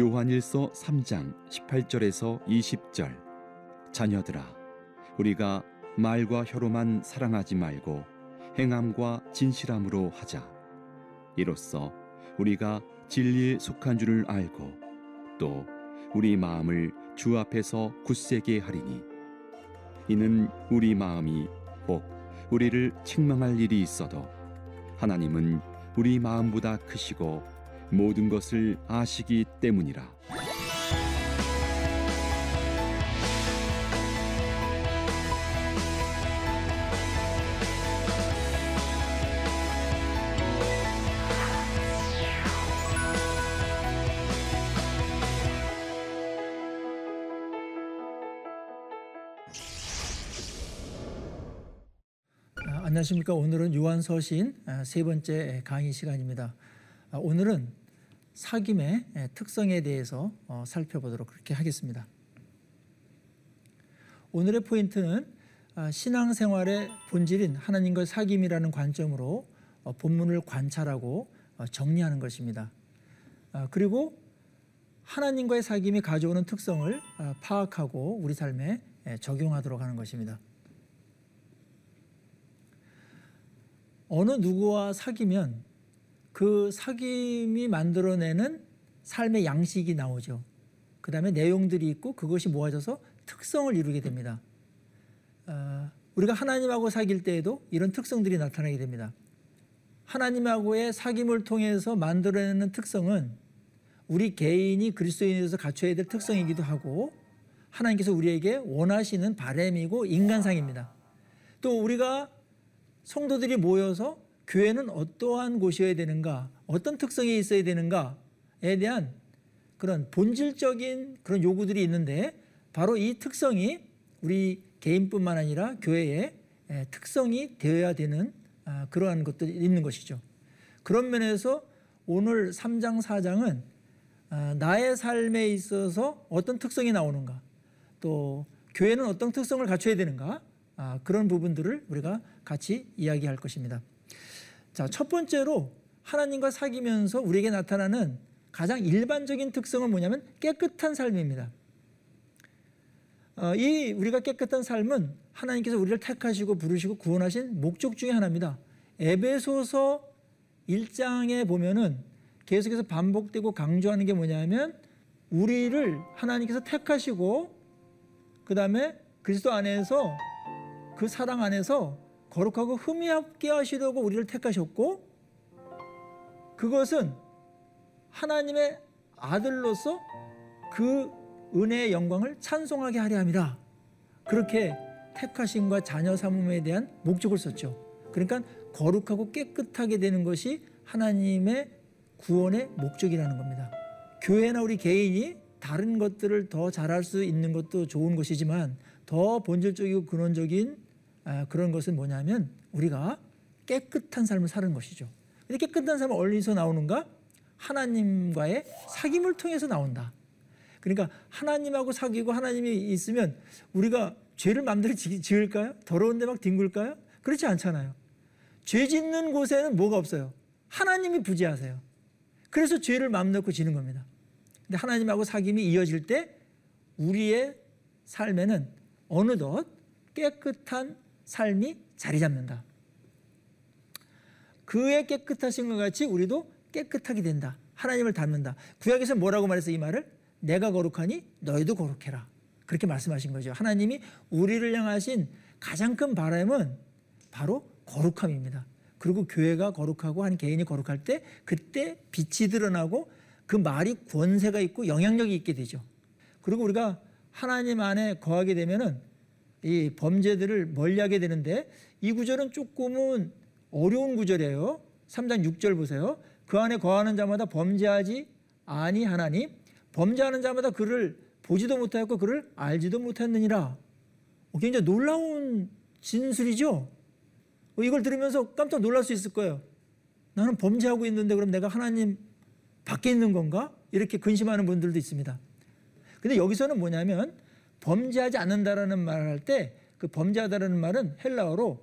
요한일서 3장 18절에서 20절. 자녀들아 우리가 말과 혀로만 사랑하지 말고 행함과 진실함으로 하자. 이로써 우리가 진리에 속한 줄을 알고 또 우리 마음을 주 앞에서 굳세게 하리니 이는 우리 마음이 혹 우리를 책망할 일이 있어도 하나님은 우리 마음보다 크시고 모든 것을 아시기 때문이라. 아, 안녕하십니까. 오늘은 요한 서신 아, 세 번째 강의 시간입니다. 아, 오늘은 사귐의 예, 특성에 대해서 어, 살펴보도록 그렇게 하겠습니다. 오늘의 포인트는 아, 신앙생활의 본질인 하나님과 사귐이라는 관점으로 어, 본문을 관찰하고 어, 정리하는 것입니다. 아, 그리고 하나님과의 사귐이 가져오는 특성을 아, 파악하고 우리 삶에 예, 적용하도록 하는 것입니다. 어느 누구와 사귀면 그 사귐이 만들어내는 삶의 양식이 나오죠. 그 다음에 내용들이 있고 그것이 모아져서 특성을 이루게 됩니다. 어, 우리가 하나님하고 사귈 때에도 이런 특성들이 나타나게 됩니다. 하나님하고의 사귐을 통해서 만들어내는 특성은 우리 개인이 그리스도인에서 갖춰야 될 특성이기도 하고 하나님께서 우리에게 원하시는 바램이고 인간상입니다. 또 우리가 성도들이 모여서 교회는 어떠한 곳이어야 되는가, 어떤 특성이 있어야 되는가에 대한 그런 본질적인 그런 요구들이 있는데 바로 이 특성이 우리 개인뿐만 아니라 교회의 특성이 되어야 되는 아, 그러한 것들이 있는 것이죠. 그런 면에서 오늘 3장, 4장은 아, 나의 삶에 있어서 어떤 특성이 나오는가, 또 교회는 어떤 특성을 갖춰야 되는가, 아, 그런 부분들을 우리가 같이 이야기할 것입니다. 자, 첫 번째로 하나님과 사귀면서 우리에게 나타나는 가장 일반적인 특성은 뭐냐면 깨끗한 삶입니다. 어, 이 우리가 깨끗한 삶은 하나님께서 우리를 택하시고 부르시고 구원하신 목적 중에 하나입니다. 에베소서 1장에 보면은 계속해서 반복되고 강조하는 게 뭐냐면 우리를 하나님께서 택하시고 그 다음에 그리스도 안에서 그 사랑 안에서 거룩하고 흠이 없게 하시려고 우리를 택하셨고 그것은 하나님의 아들로서 그 은혜의 영광을 찬송하게 하려 함이라 그렇게 택하심과 자녀 삼음에 대한 목적을 썼죠. 그러니까 거룩하고 깨끗하게 되는 것이 하나님의 구원의 목적이라는 겁니다. 교회나 우리 개인이 다른 것들을 더 잘할 수 있는 것도 좋은 것이지만 더 본질적이고 근원적인 아, 그런 것은 뭐냐면 우리가 깨끗한 삶을 사는 것이죠. 근데 깨끗한 삶은 어디서 나오는가? 하나님과의 사귐을 통해서 나온다. 그러니까 하나님하고 사귀고 하나님이 있으면 우리가 죄를 마음대로 지을까요? 더러운데 막 뒹굴까요? 그렇지 않잖아요. 죄 짓는 곳에는 뭐가 없어요? 하나님이 부재하세요. 그래서 죄를 마음 놓고 지는 겁니다. 근데 하나님하고 사귐이 이어질 때 우리의 삶에는 어느덧 깨끗한 삶이 자리 잡는다. 그의 깨끗하신 것 같이 우리도 깨끗하게 된다. 하나님을 닮는다. 구약에서 뭐라고 말했어 이 말을? 내가 거룩하니 너희도 거룩해라. 그렇게 말씀하신 거죠. 하나님이 우리를 향하신 가장 큰 바람은 바로 거룩함입니다. 그리고 교회가 거룩하고 한 개인이 거룩할 때 그때 빛이 드러나고 그 말이 권세가 있고 영향력이 있게 되죠. 그리고 우리가 하나님 안에 거하게 되면은 이 범죄들을 멀리하게 되는데 이 구절은 조금은 어려운 구절이에요. 3장 6절 보세요. 그 안에 거하는 자마다 범죄하지 아니 하나니 범죄하는 자마다 그를 보지도 못하였고 그를 알지도 못했느니라. 어, 굉장히 놀라운 진술이죠. 어, 이걸 들으면서 깜짝 놀랄 수 있을 거예요. 나는 범죄하고 있는데 그럼 내가 하나님 밖에 있는 건가? 이렇게 근심하는 분들도 있습니다. 근데 여기서는 뭐냐면 범죄하지 않는다라는 말을 할 때 그 범죄하다라는 말은 헬라어로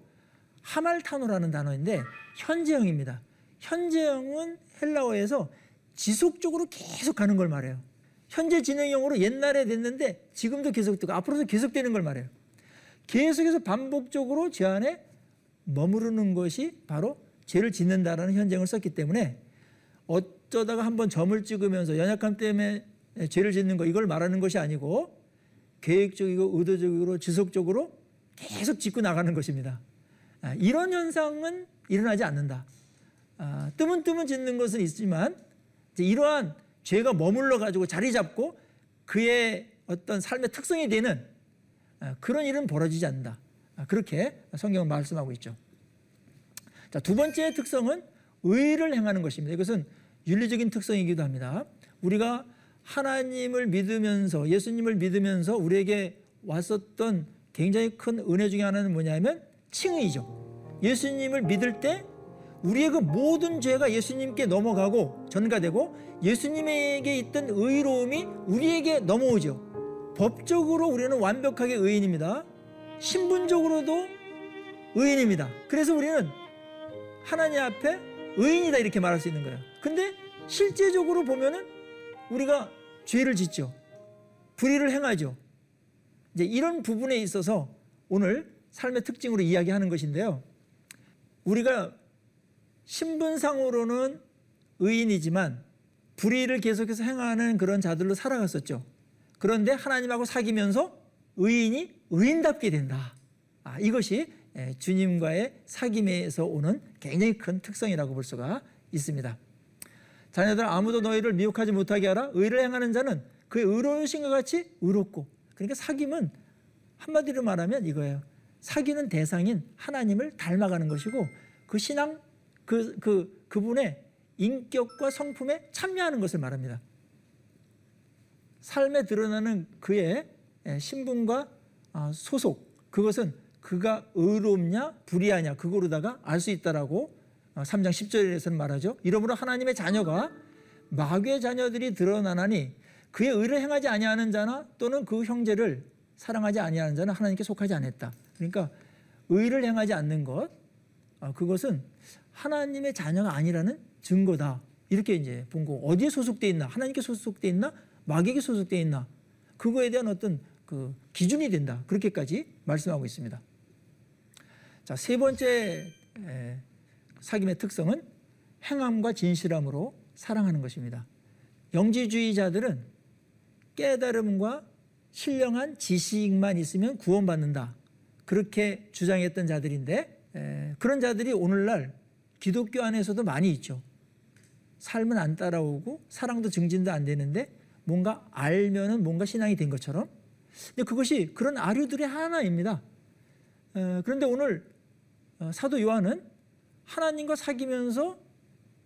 하말타노라는 단어인데 현재형입니다. 현재형은 헬라어에서 지속적으로 계속 가는 걸 말해요. 현재 진행형으로 옛날에 됐는데 지금도 계속되고 앞으로도 계속되는 걸 말해요. 계속해서 반복적으로 제 안에 머무르는 것이 바로 죄를 짓는다라는 현장을 썼기 때문에 어쩌다가 한번 점을 찍으면서 연약함 때문에 죄를 짓는 거 이걸 말하는 것이 아니고 계획적이고 의도적으로 지속적으로 계속 짓고 나가는 것입니다. 아, 이런 현상은 일어나지 않는다. 아, 뜨문 뜨문 짓는 것은 있지만 이러한 죄가 머물러 가지고 자리 잡고 그의 어떤 삶의 특성이 되는 아, 그런 일은 벌어지지 않는다. 그렇게 성경은 말씀하고 있죠. 자, 두 번째 특성은 의를 행하는 것입니다. 이것은 윤리적인 특성이기도 합니다. 우리가 하나님을 믿으면서 예수님을 믿으면서 우리에게 왔었던 굉장히 큰 은혜 중에 하나는 뭐냐면 칭의죠. 예수님을 믿을 때 우리의 그 모든 죄가 예수님께 넘어가고 전가되고 예수님에게 있던 의로움이 우리에게 넘어오죠. 법적으로 우리는 완벽하게 의인입니다. 신분적으로도 의인입니다. 그래서 우리는 하나님 앞에 의인이다 이렇게 말할 수 있는 거예요. 근데 실제적으로 보면은 우리가 죄를 짓죠. 불의를 행하죠. 이제 이런 부분에 있어서 오늘 삶의 특징으로 이야기하는 것인데요. 우리가 신분상으로는 의인이지만 불의를 계속해서 행하는 그런 자들로 살아갔었죠. 그런데 하나님하고 사귀면서 의인이 의인답게 된다. 아, 이것이 예, 주님과의 사귐에서 오는 굉장히 큰 특성이라고 볼 수가 있습니다. 자녀들 아무도 너희를 미혹하지 못하게 하라. 의를 행하는 자는 그의 의로우신 것 같이 의롭고. 그러니까 사귐은 한마디로 말하면 이거예요. 사귀는 대상인 하나님을 닮아가는 것이고 그 신앙 그, 그, 그분의 인격과 성품에 참여하는 것을 말합니다. 삶에 드러나는 그의 예, 신분과 아, 소속 그것은 그가 의롭냐 불의하냐 그거로다가 알 수 있다라고 3장 어, 10절에서는 말하죠. 이러므로 하나님의 자녀가 마귀의 자녀들이 드러나나니 그의 의를 행하지 아니하는 자나 또는 그 형제를 사랑하지 아니하는 자는 하나님께 속하지 않았다. 그러니까 의를 행하지 않는 것 어, 그것은 하나님의 자녀가 아니라는 증거다. 이렇게 이제 본 거. 어디에 소속돼 있나? 하나님께 소속돼 있나? 마귀에게 소속돼 있나? 그거에 대한 어떤 그 기준이 된다. 그렇게까지 말씀하고 있습니다. 자, 세 번째 사귐의 특성은 행함과 진실함으로 사랑하는 것입니다. 영지주의자들은 깨달음과 신령한 지식만 있으면 구원받는다. 그렇게 주장했던 자들인데 그런 자들이 오늘날 기독교 안에서도 많이 있죠. 삶은 안 따라오고 사랑도 증진도 안 되는데 뭔가 알면은 뭔가 신앙이 된 것처럼. 근데 그것이 그런 아류들의 하나입니다. 그런데 오늘 어, 사도 요한은 하나님과 사귀면서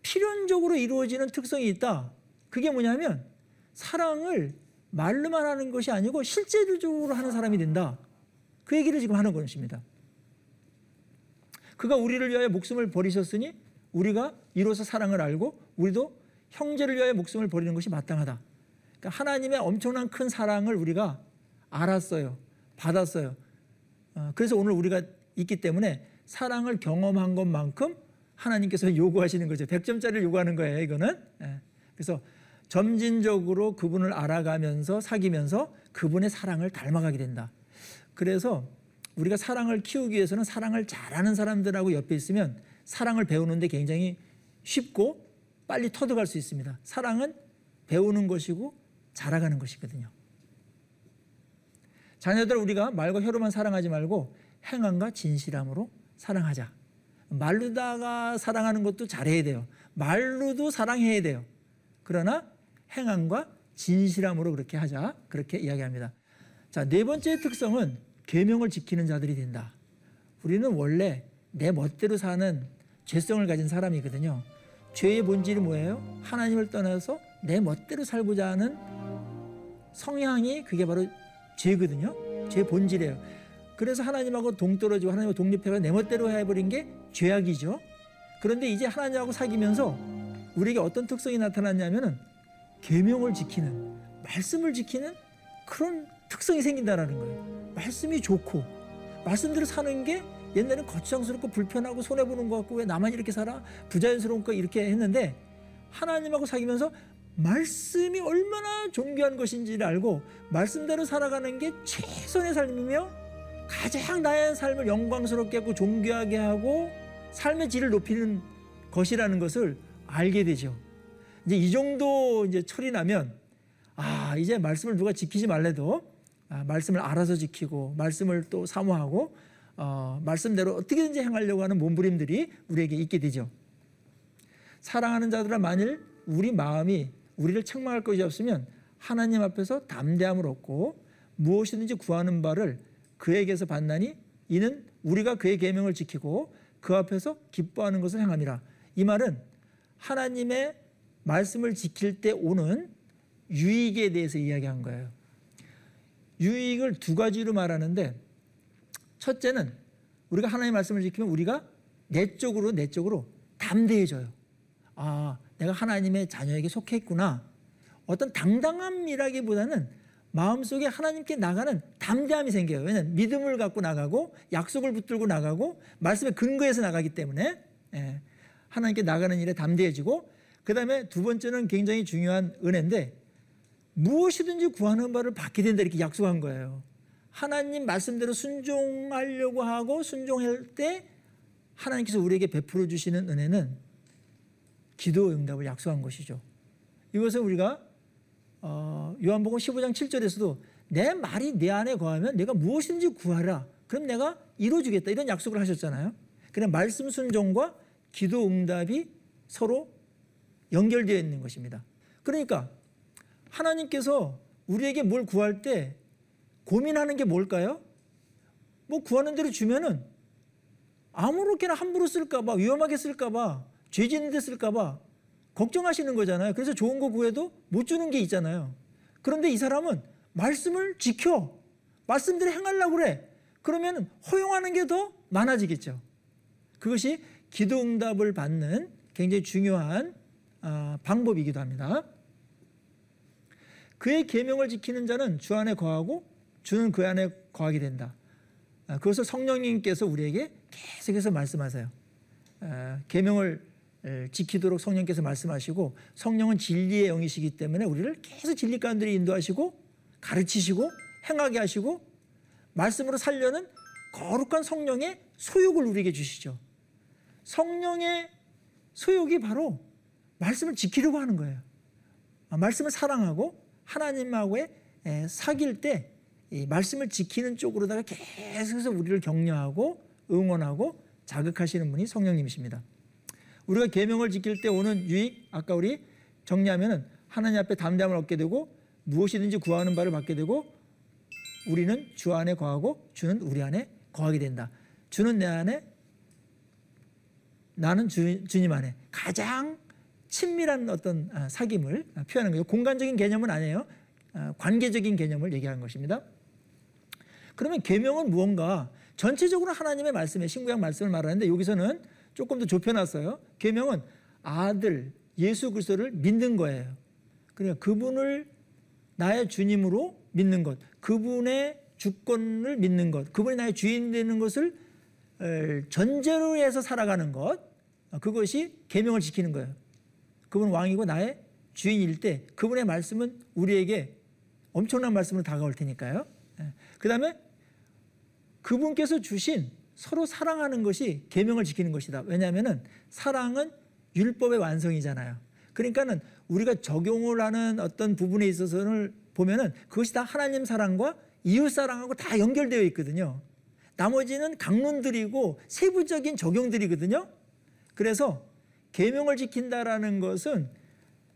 필연적으로 이루어지는 특성이 있다. 그게 뭐냐면 사랑을 말로만 하는 것이 아니고 실제적으로 하는 사람이 된다. 그 얘기를 지금 하는 것입니다. 그가 우리를 위하여 목숨을 버리셨으니 우리가 이로써 사랑을 알고 우리도 형제를 위하여 목숨을 버리는 것이 마땅하다. 그러니까 하나님의 엄청난 큰 사랑을 우리가 알았어요. 받았어요. 어, 그래서 오늘 우리가 있기 때문에 사랑을 경험한 것만큼 하나님께서 요구하시는 거죠. 100점짜리를 요구하는 거예요, 이거는. 예. 그래서 점진적으로 그분을 알아가면서 사귀면서 그분의 사랑을 닮아가게 된다. 그래서 우리가 사랑을 키우기 위해서는 사랑을 잘하는 사람들하고 옆에 있으면 사랑을 배우는데 굉장히 쉽고 빨리 터득할 수 있습니다. 사랑은 배우는 것이고 자라가는 것이거든요. 자녀들 우리가 말과 혀로만 사랑하지 말고 행함과 진실함으로 사랑하자. 말로다가 사랑하는 것도 잘해야 돼요. 말로도 사랑해야 돼요. 그러나 행함과 진실함으로 그렇게 하자. 그렇게 이야기합니다. 자, 네 번째 특성은 계명을 지키는 자들이 된다. 우리는 원래 내 멋대로 사는 죄성을 가진 사람이거든요. 죄의 본질이 뭐예요? 하나님을 떠나서 내 멋대로 살고자 하는 성향이 그게 바로 죄거든요. 죄 본질이에요. 그래서 하나님하고 동떨어지고 하나님과 독립해서 내 멋대로 해버린 게 죄악이죠. 그런데 이제 하나님하고 사귀면서 우리에게 어떤 특성이 나타났냐면은 계명을 지키는 말씀을 지키는 그런 특성이 생긴다라는 거예요. 말씀이 좋고 말씀대로 사는 게 옛날엔 거추장스럽고 불편하고 손해 보는 것 같고 왜 나만 이렇게 살아 부자연스러운 거 이렇게 했는데 하나님하고 사귀면서 말씀이 얼마나 존귀한 것인지를 알고 말씀대로 살아가는 게 최선의 삶이며 가장 나의 삶을 영광스럽게 하고 존귀하게 하고 삶의 질을 높이는 것이라는 것을 알게 되죠. 이제 이 정도 이제 철이 나면 아 이제 말씀을 누가 지키지 말래도 아, 말씀을 알아서 지키고 말씀을 또 사모하고 어, 말씀대로 어떻게든지 행하려고 하는 몸부림들이 우리에게 있게 되죠. 사랑하는 자들아 만일 우리 마음이 우리를 책망할 것이 없으면 하나님 앞에서 담대함을 얻고 무엇이든지 구하는 바를 그에게서 받나니 이는 우리가 그의 계명을 지키고 그 앞에서 기뻐하는 것을 행함이라. 이 말은 하나님의 말씀을 지킬 때 오는 유익에 대해서 이야기한 거예요. 유익을 두 가지로 말하는데 첫째는 우리가 하나님의 말씀을 지키면 우리가 내적으로 내적으로 담대해져요. 아, 내가 하나님의 자녀에게 속해 있구나. 어떤 당당함이라기보다는 마음속에 하나님께 나가는 담대함이 생겨요. 왜냐하면 믿음을 갖고 나가고 약속을 붙들고 나가고 말씀의 근거에서 나가기 때문에 예, 하나님께 나가는 일에 담대해지고 그 다음에 두 번째는 굉장히 중요한 은혜인데 무엇이든지 구하는 바를 받게 된다 이렇게 약속한 거예요. 하나님 말씀대로 순종하려고 하고 순종할 때 하나님께서 우리에게 베풀어 주시는 은혜는 기도 응답을 약속한 것이죠. 이것을 우리가 어, 요한복음 15장 7절에서도 내 말이 내 안에 거하면 내가 무엇인지 구하라. 그럼 내가 이루어주겠다. 이런 약속을 하셨잖아요. 그냥 말씀 순종과 기도 응답이 서로 연결되어 있는 것입니다. 그러니까 하나님께서 우리에게 뭘 구할 때 고민하는 게 뭘까요? 뭐 구하는 대로 주면은 아무렇게나 함부로 쓸까봐 위험하게 쓸까봐 죄 짓는 데 쓸까봐 걱정하시는 거잖아요. 그래서 좋은 거 구해도 못 주는 게 있잖아요. 그런데 이 사람은 말씀을 지켜 말씀대로 행하려고 그래. 그러면 허용하는 게 더 많아지겠죠. 그것이 기도 응답을 받는 굉장히 중요한 아, 방법이기도 합니다. 그의 계명을 지키는 자는 주 안에 거하고 주는 그 안에 거하게 된다. 아, 그것을 성령님께서 우리에게 계속해서 말씀하세요. 아, 계명을 지키도록 성령께서 말씀하시고 성령은 진리의 영이시기 때문에 우리를 계속 진리 가운데 인도하시고 가르치시고 행하게 하시고 말씀으로 살려는 거룩한 성령의 소욕을 우리에게 주시죠. 성령의 소욕이 바로 말씀을 지키려고 하는 거예요. 아, 말씀을 사랑하고 하나님하고의 사귈 때 말씀을 지키는 쪽으로다가 계속해서 우리를 격려하고 응원하고 자극하시는 분이 성령님이십니다. 우리가 계명을 지킬 때 오는 유익 아까 우리 정리하면은 하나님 앞에 담대함을 얻게 되고 무엇이든지 구하는 바를 받게 되고 우리는 주 안에 거하고 주는 우리 안에 거하게 된다. 주는 내 안에 나는 주, 주님 안에 가장 친밀한 어떤 아, 사귐을 표현하는 거죠. 공간적인 개념은 아니에요. 아, 관계적인 개념을 얘기하는 것입니다. 그러면 계명은 무언가 전체적으로 하나님의 말씀에 신구약 말씀을 말하는데 여기서는 조금 더 좁혀놨어요. 계명은 아들 예수 그리스도를 믿는 거예요. 그러니까 그분을 나의 주님으로 믿는 것, 그분의 주권을 믿는 것, 그분이 나의 주인 되는 것을 전제로 해서 살아가는 것, 그것이 계명을 지키는 거예요. 그분 왕이고 나의 주인일 때 그분의 말씀은 우리에게 엄청난 말씀으로 다가올 테니까요. 예. 그 다음에 그분께서 주신 서로 사랑하는 것이 계명을 지키는 것이다. 왜냐하면 사랑은 율법의 완성이잖아요. 그러니까는 우리가 적용을 하는 어떤 부분에 있어서는 보면은 그것이 다 하나님 사랑과 이웃 사랑하고 다 연결되어 있거든요. 나머지는 강론들이고 세부적인 적용들이거든요. 그래서 계명을 지킨다라는 것은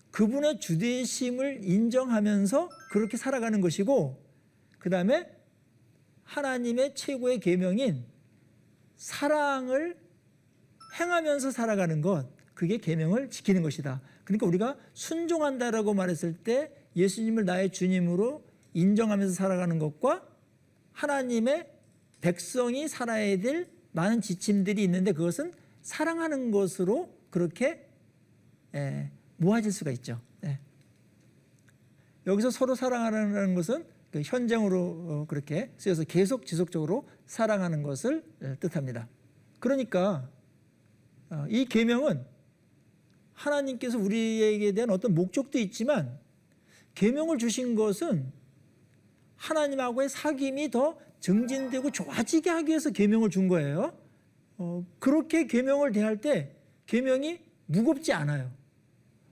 그분의 주대심을 인정하면서 그렇게 살아가는 것이고 그다음에 하나님의 최고의 계명인 사랑을 행하면서 살아가는 것 그게 계명을 지키는 것이다. 그러니까 우리가 순종한다라고 말했을 때 예수님을 나의 주님으로 인정하면서 살아가는 것과 하나님의 백성이 살아야 될 많은 지침들이 있는데 그것은 사랑하는 것으로 그렇게 예, 모아질 수가 있죠. 예. 여기서 서로 사랑하는 것은 그 현장으로 어, 그렇게 쓰여서 계속 지속적으로 사랑하는 것을 예, 뜻합니다. 그러니까 어, 이 계명은 하나님께서 우리에게 대한 어떤 목적도 있지만 계명을 주신 것은 하나님하고의 사귐이 더 증진되고 좋아지게 하기 위해서 계명을 준 거예요. 어, 그렇게 계명을 대할 때 계명이 무겁지 않아요.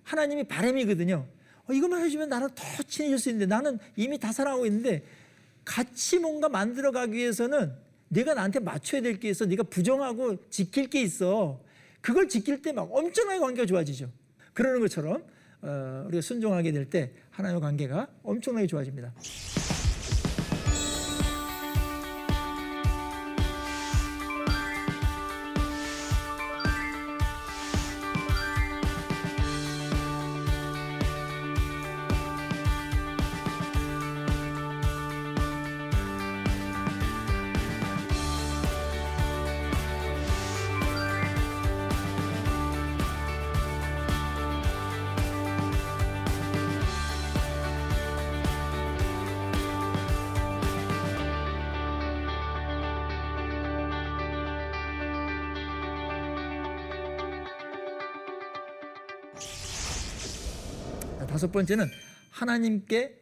하나님이 바람이거든요. 어, 이것만 해주면 나랑 더 친해질 수 있는데 나는 이미 다 사랑하고 있는데 같이 뭔가 만들어가기 위해서는 내가 나한테 맞춰야 될 게 있어. 네가 부정하고 지킬 게 있어. 그걸 지킬 때 막 엄청나게 관계가 좋아지죠. 그러는 것처럼 어, 우리가 순종하게 될 때 하나님의 관계가 엄청나게 좋아집니다. 번째는 하나님께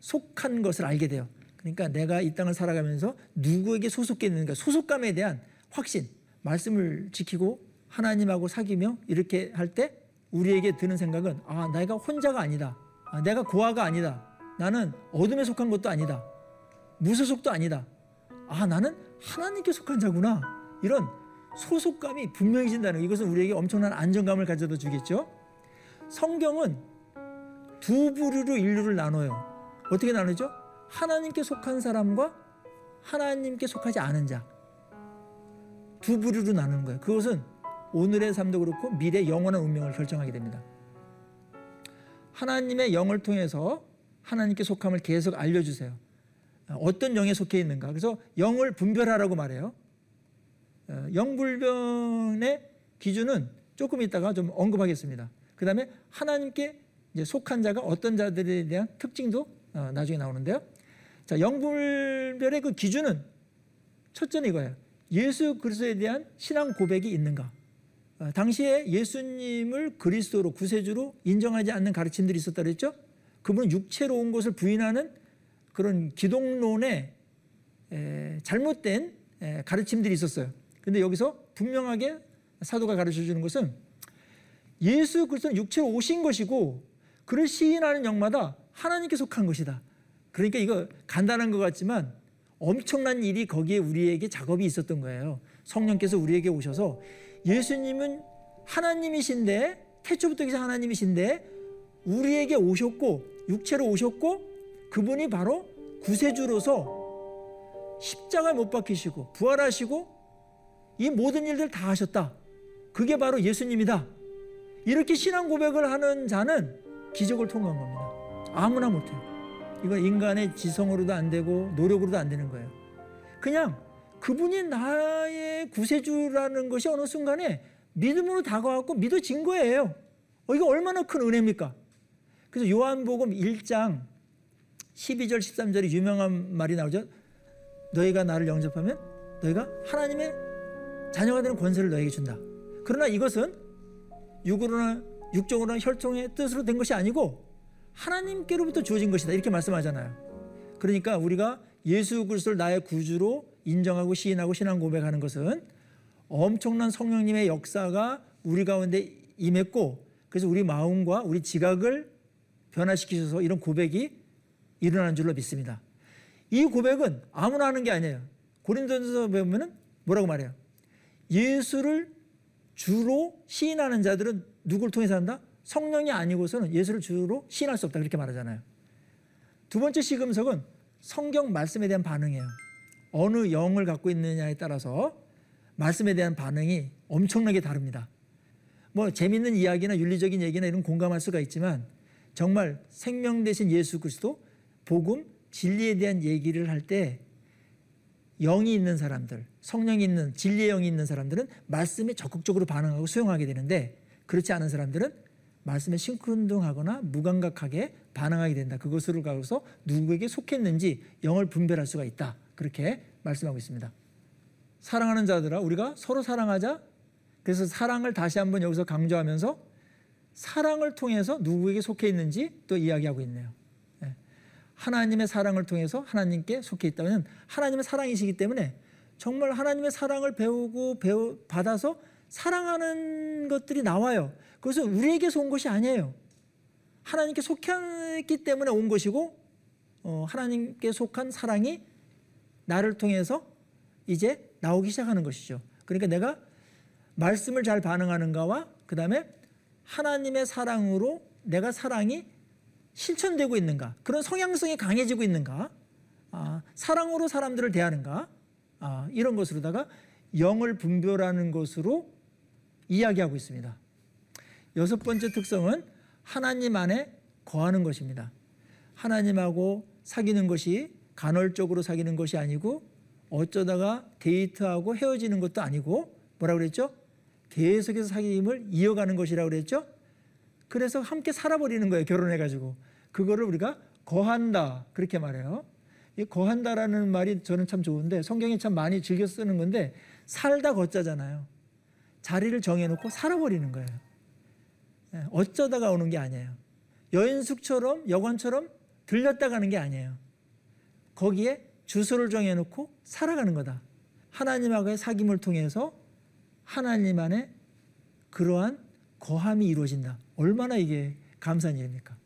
속한 것을 알게 돼요. 그러니까 내가 이 땅을 살아가면서 누구에게 소속해 있는가 소속감에 대한 확신, 말씀을 지키고 하나님하고 사귀며 이렇게 할 때 우리에게 드는 생각은 아 내가 혼자가 아니다. 아, 내가 고아가 아니다. 나는 어둠에 속한 것도 아니다. 무소속도 아니다. 아 나는 하나님께 속한 자구나. 이런 소속감이 분명해진다는 것. 이것은 우리에게 엄청난 안정감을 가져다 주겠죠. 성경은 두 부류로 인류를 나눠요. 어떻게 나누죠? 하나님께 속한 사람과 하나님께 속하지 않은 자. 두 부류로 나누는 거예요. 그것은 오늘의 삶도 그렇고 미래 영원한 운명을 결정하게 됩니다. 하나님의 영을 통해서 하나님께 속함을 계속 알려주세요. 어떤 영에 속해 있는가. 그래서 영을 분별하라고 말해요. 어, 영불변의 기준은 조금 있다가 좀 언급하겠습니다. 그 다음에 하나님께 이제 속한 자가 어떤 자들에 대한 특징도 어, 나중에 나오는데요. 자, 영불별의 그 기준은 첫째는 이거예요. 예수 그리스도에 대한 신앙 고백이 있는가? 어, 당시에 예수님을 그리스도로 구세주로 인정하지 않는 가르침들이 있었다 그랬죠? 그분은 육체로 온 것을 부인하는 그런 기독론의 에, 잘못된 에, 가르침들이 있었어요. 근데 여기서 분명하게 사도가 가르쳐 주는 것은 예수 그리스도는 육체로 오신 것이고 그를 시인하는 영마다 하나님께 속한 것이다. 그러니까 이거 간단한 것 같지만 엄청난 일이 거기에 우리에게 작업이 있었던 거예요. 성령께서 우리에게 오셔서 예수님은 하나님이신데 태초부터 계신 하나님이신데 우리에게 오셨고 육체로 오셨고 그분이 바로 구세주로서 십자가에 못 박히시고 부활하시고 이 모든 일들 다 하셨다. 그게 바로 예수님이다. 이렇게 신앙 고백을 하는 자는 기적을 통한 겁니다. 아무나 못해요. 이거 인간의 지성으로도 안 되고 노력으로도 안 되는 거예요. 그냥 그분이 나의 구세주라는 것이 어느 순간에 믿음으로 다가왔고 믿어진 거예요. 어, 이거 얼마나 큰 은혜입니까? 그래서 요한복음 1장 12절 13절이 유명한 말이 나오죠. 너희가 나를 영접하면 너희가 하나님의 자녀가 되는 권세를 너에게 준다. 그러나 이것은 육으로나 육정으로나 혈통의 뜻으로 된 것이 아니고 하나님께로부터 주어진 것이다. 이렇게 말씀하잖아요. 그러니까 우리가 예수 그리스도를 나의 구주로 인정하고 시인하고 신앙 고백하는 것은 엄청난 성령님의 역사가 우리 가운데 임했고 그래서 우리 마음과 우리 지각을 변화시키셔서 이런 고백이 일어나는 줄로 믿습니다. 이 고백은 아무나 하는 게 아니에요. 고린도전서 보면은 뭐라고 말해요? 예수를 주로 시인하는 자들은 누구를 통해서 한다? 성령이 아니고서는 예수를 주로 시인할 수 없다 그렇게 말하잖아요. 두 번째 시금석은 성경 말씀에 대한 반응이에요. 어느 영을 갖고 있느냐에 따라서 말씀에 대한 반응이 엄청나게 다릅니다. 뭐 재밌는 이야기나 윤리적인 얘기나 이런 공감할 수가 있지만 정말 생명 대신 예수 그리스도 복음 진리에 대한 얘기를 할 때 영이 있는 사람들, 성령이 있는 진리의 영이 있는 사람들은 말씀에 적극적으로 반응하고 수용하게 되는데 그렇지 않은 사람들은 말씀에 심쿵동하거나 무감각하게 반응하게 된다. 그것으로 가서 누구에게 속했는지 영을 분별할 수가 있다. 그렇게 말씀하고 있습니다. 사랑하는 자들아 우리가 서로 사랑하자. 그래서 사랑을 다시 한번 여기서 강조하면서 사랑을 통해서 누구에게 속해 있는지 또 이야기하고 있네요. 예. 하나님의 사랑을 통해서 하나님께 속해 있다면 하나님의 사랑이시기 때문에 정말 하나님의 사랑을 배우고 배우, 받아서 사랑하는 것들이 나와요. 그것은 우리에게서 온 것이 아니에요. 하나님께 속했기 때문에 온 것이고 어, 하나님께 속한 사랑이 나를 통해서 이제 나오기 시작하는 것이죠. 그러니까 내가 말씀을 잘 반응하는가와 그 다음에 하나님의 사랑으로 내가 사랑이 실천되고 있는가 그런 성향성이 강해지고 있는가 아, 사랑으로 사람들을 대하는가 아, 이런 것으로다가 영을 분별하는 것으로 이야기하고 있습니다. 여섯 번째 특성은 하나님 안에 거하는 것입니다. 하나님하고 사귀는 것이 간헐적으로 사귀는 것이 아니고 어쩌다가 데이트하고 헤어지는 것도 아니고 뭐라 그랬죠? 계속해서 사귐을 이어가는 것이라고 그랬죠? 그래서 함께 살아버리는 거예요. 결혼해 가지고. 그거를 우리가 거한다. 그렇게 말해요. 이 거한다라는 말이 저는 참 좋은데 성경에 참 많이 즐겨 쓰는 건데 살다 걷자잖아요. 자리를 정해놓고 살아버리는 거예요. 예, 어쩌다가 오는 게 아니에요. 여인숙처럼 여관처럼 들렸다 가는 게 아니에요. 거기에 주소를 정해놓고 살아가는 거다. 하나님하고의 사귐을 통해서 하나님 안에 그러한 거함이 이루어진다. 얼마나 이게 감사한 일입니까?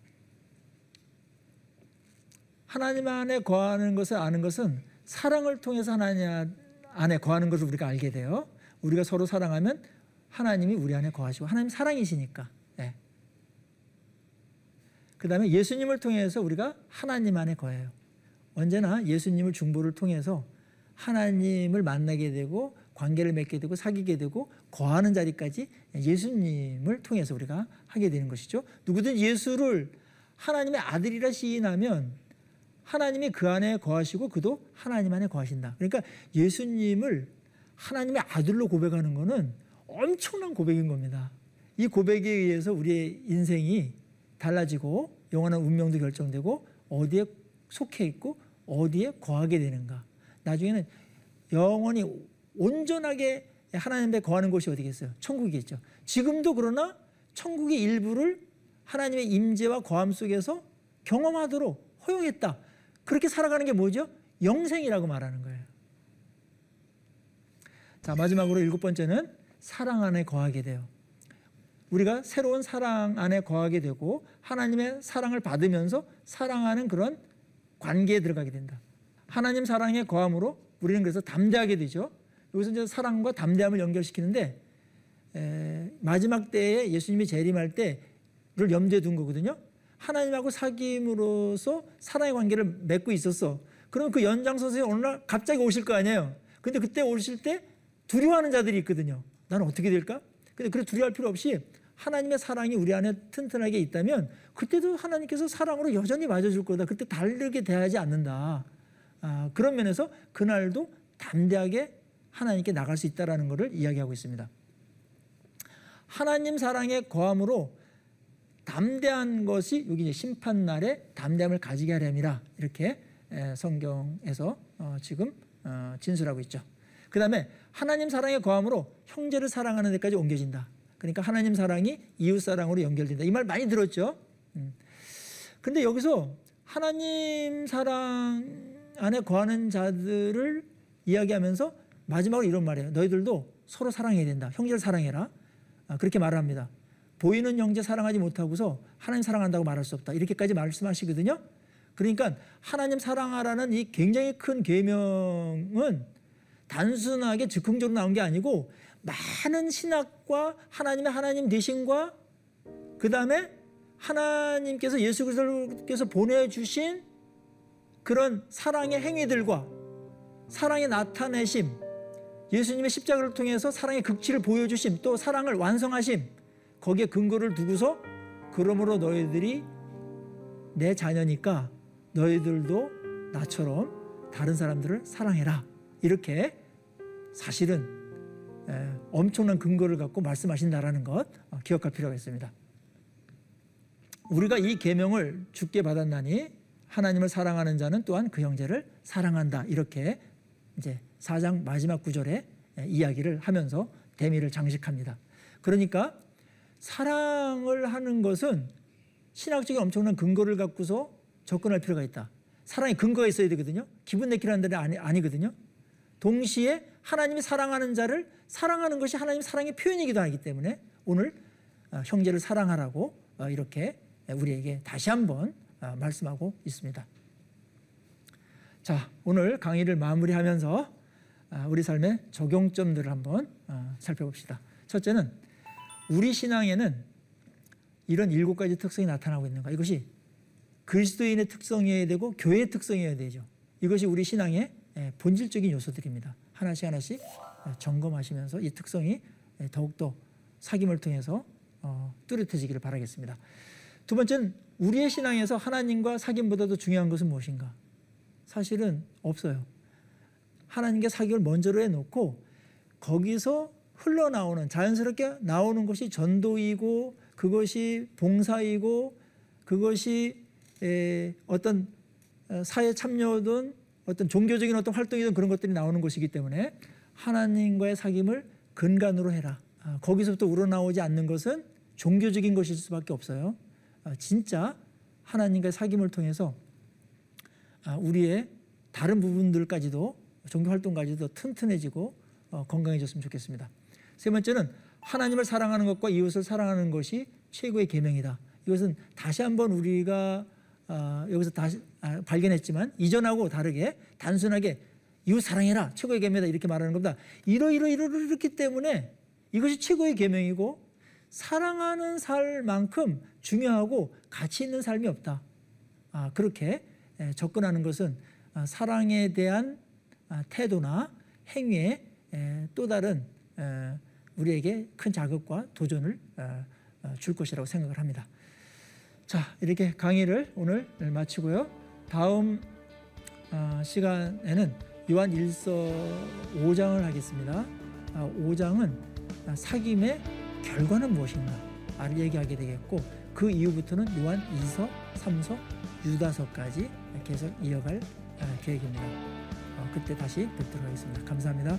하나님 안에 거하는 것을 아는 것은 사랑을 통해서 하나님 안에 거하는 것을 우리가 알게 돼요. 우리가 서로 사랑하면 하나님이 우리 안에 거하시고 하나님 사랑이시니까. 네. 그 다음에 예수님을 통해서 우리가 하나님 안에 거해요. 언제나 예수님을 중보를 통해서 하나님을 만나게 되고 관계를 맺게 되고 사귀게 되고 거하는 자리까지 예수님을 통해서 우리가 하게 되는 것이죠. 누구든 예수를 하나님의 아들이라 시인하면 하나님이 그 안에 거하시고 그도 하나님 안에 거하신다. 그러니까 예수님을 하나님의 아들로 고백하는 것은 엄청난 고백인 겁니다. 이 고백에 의해서 우리의 인생이 달라지고 영원한 운명도 결정되고 어디에 속해 있고 어디에 거하게 되는가. 나중에는 영원히 온전하게 하나님에 거하는 곳이 어디겠어요? 천국이겠죠. 지금도 그러나 천국의 일부를 하나님의 임재와 거함 속에서 경험하도록 허용했다. 그렇게 살아가는 게 뭐죠? 영생이라고 말하는 거예요. 자, 마지막으로 일곱 번째는 사랑 안에 거하게 돼요. 우리가 새로운 사랑 안에 거하게 되고 하나님의 사랑을 받으면서 사랑하는 그런 관계에 들어가게 된다. 하나님 사랑에 거함으로 우리는 그래서 담대하게 되죠. 여기서 이제 사랑과 담대함을 연결시키는데 에, 마지막 때에 예수님이 재림할 때를 염두에 둔 거거든요. 하나님하고 사귐으로서 사랑의 관계를 맺고 있었어. 그럼 그 연장선상에 어느 날 갑자기 오실 거 아니에요. 근데 그때 오실 때 두려워하는 자들이 있거든요. 나는 어떻게 될까? 근데 그래 두려워할 필요 없이 하나님의 사랑이 우리 안에 튼튼하게 있다면 그때도 하나님께서 사랑으로 여전히 맞아줄 거다. 그때 다르게 대하지 않는다. 아, 그런 면에서 그날도 담대하게 하나님께 나갈 수 있다라는 것을 이야기하고 있습니다. 하나님 사랑의 거함으로 담대한 것이 여기 이제 심판 날에 담대함을 가지게 하려니라 이렇게 성경에서 어, 지금 어, 진술하고 있죠. 그 다음에 하나님 사랑의 거함으로 형제를 사랑하는 데까지 옮겨진다. 그러니까 하나님 사랑이 이웃 사랑으로 연결된다. 이 말 많이 들었죠. 음. 근데 여기서 하나님 사랑 안에 거하는 자들을 이야기하면서 마지막으로 이런 말이에요. 너희들도 서로 사랑해야 된다. 형제를 사랑해라. 아, 그렇게 말을 합니다. 보이는 형제 사랑하지 못하고서 하나님 사랑한다고 말할 수 없다. 이렇게까지 말씀하시거든요. 그러니까 하나님 사랑하라는 이 굉장히 큰 계명은 단순하게 즉흥적으로 나온 게 아니고 많은 신학과 하나님의 하나님 대신과 그 다음에 하나님께서 예수 그리스도께서 보내주신 그런 사랑의 행위들과 사랑의 나타내심, 예수님의 십자가를 통해서 사랑의 극치를 보여주심, 또 사랑을 완성하심, 거기에 근거를 두고서 그러므로 너희들이 내 자녀니까 너희들도 나처럼 다른 사람들을 사랑해라. 이렇게 사실은 엄청난 근거를 갖고 말씀하신다라는 것 어, 기억할 필요가 있습니다. 우리가 이 계명을 주께 받았나니 하나님을 사랑하는 자는 또한 그 형제를 사랑한다. 이렇게 이제 4장 마지막 구절에 이야기를 하면서 대미를 장식합니다. 그러니까 사랑을 하는 것은 신학적인 엄청난 근거를 갖고서 접근할 필요가 있다. 사랑의 근거가 있어야 되거든요. 기분 내키라는 데는 아니, 아니거든요. 동시에 하나님이 사랑하는 자를 사랑하는 것이 하나님 사랑의 표현이기도 하기 때문에 오늘 어, 형제를 사랑하라고 어, 이렇게 우리에게 다시 한번 어, 말씀하고 있습니다. 자, 오늘 강의를 마무리하면서 우리 삶의 적용점들을 한번 살펴봅시다. 첫째는 우리 신앙에는 이런 일곱 가지 특성이 나타나고 있는 가 이것이 그리스도인의 특성이어야 되고 교회의 특성이어야 되죠. 이것이 우리 신앙의 본질적인 요소들입니다. 하나씩 하나씩 점검하시면서 이 특성이 더욱더 사귐을 통해서 어, 뚜렷해지기를 바라겠습니다. 두 번째는 우리의 신앙에서 하나님과 사귐보다도 중요한 것은 무엇인가? 사실은 없어요. 하나님께 사귐을 먼저로 해놓고 거기서 흘러나오는 자연스럽게 나오는 것이 전도이고 그것이 봉사이고 그것이 어떤 어, 사회 참여든 어떤 종교적인 어떤 활동이든 그런 것들이 나오는 것이기 때문에 하나님과의 사귐을 근간으로 해라. 아, 거기서부터 우러나오지 않는 것은 종교적인 것일 수밖에 없어요. 아, 진짜 하나님과의 사귐을 통해서 아, 우리의 다른 부분들까지도 종교 활동까지도 튼튼해지고 어, 건강해졌으면 좋겠습니다. 세 번째는 하나님을 사랑하는 것과 이웃을 사랑하는 것이 최고의 계명이다. 이것은 다시 한번 우리가 여기서 다시 발견했지만 이전하고 다르게 단순하게 이웃 사랑해라 최고의 계명이다 이렇게 말하는 것보다 이러이러이러이렇기 때문에 이것이 최고의 계명이고 사랑하는 삶만큼 중요하고 가치 있는 삶이 없다. 아, 그렇게 접근하는 것은 아, 사랑에 대한 아, 태도나 행위에 또 다른 우리에게 큰 자극과 도전을 어, 어, 줄 것이라고 생각을 합니다. 자, 이렇게 강의를 오늘 마치고요. 다음 어, 시간에는 요한 1서 5장을 하겠습니다. 5장은 아, 사귐의 결과는 무엇인가를 얘기하게 되겠고 그 이후부터는 요한 2서, 3서, 유다서까지 계속 이어갈 아, 계획입니다. 어, 그때 다시 뵙도록 하겠습니다. 감사합니다.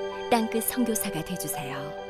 땅끝 성교사가 되주세요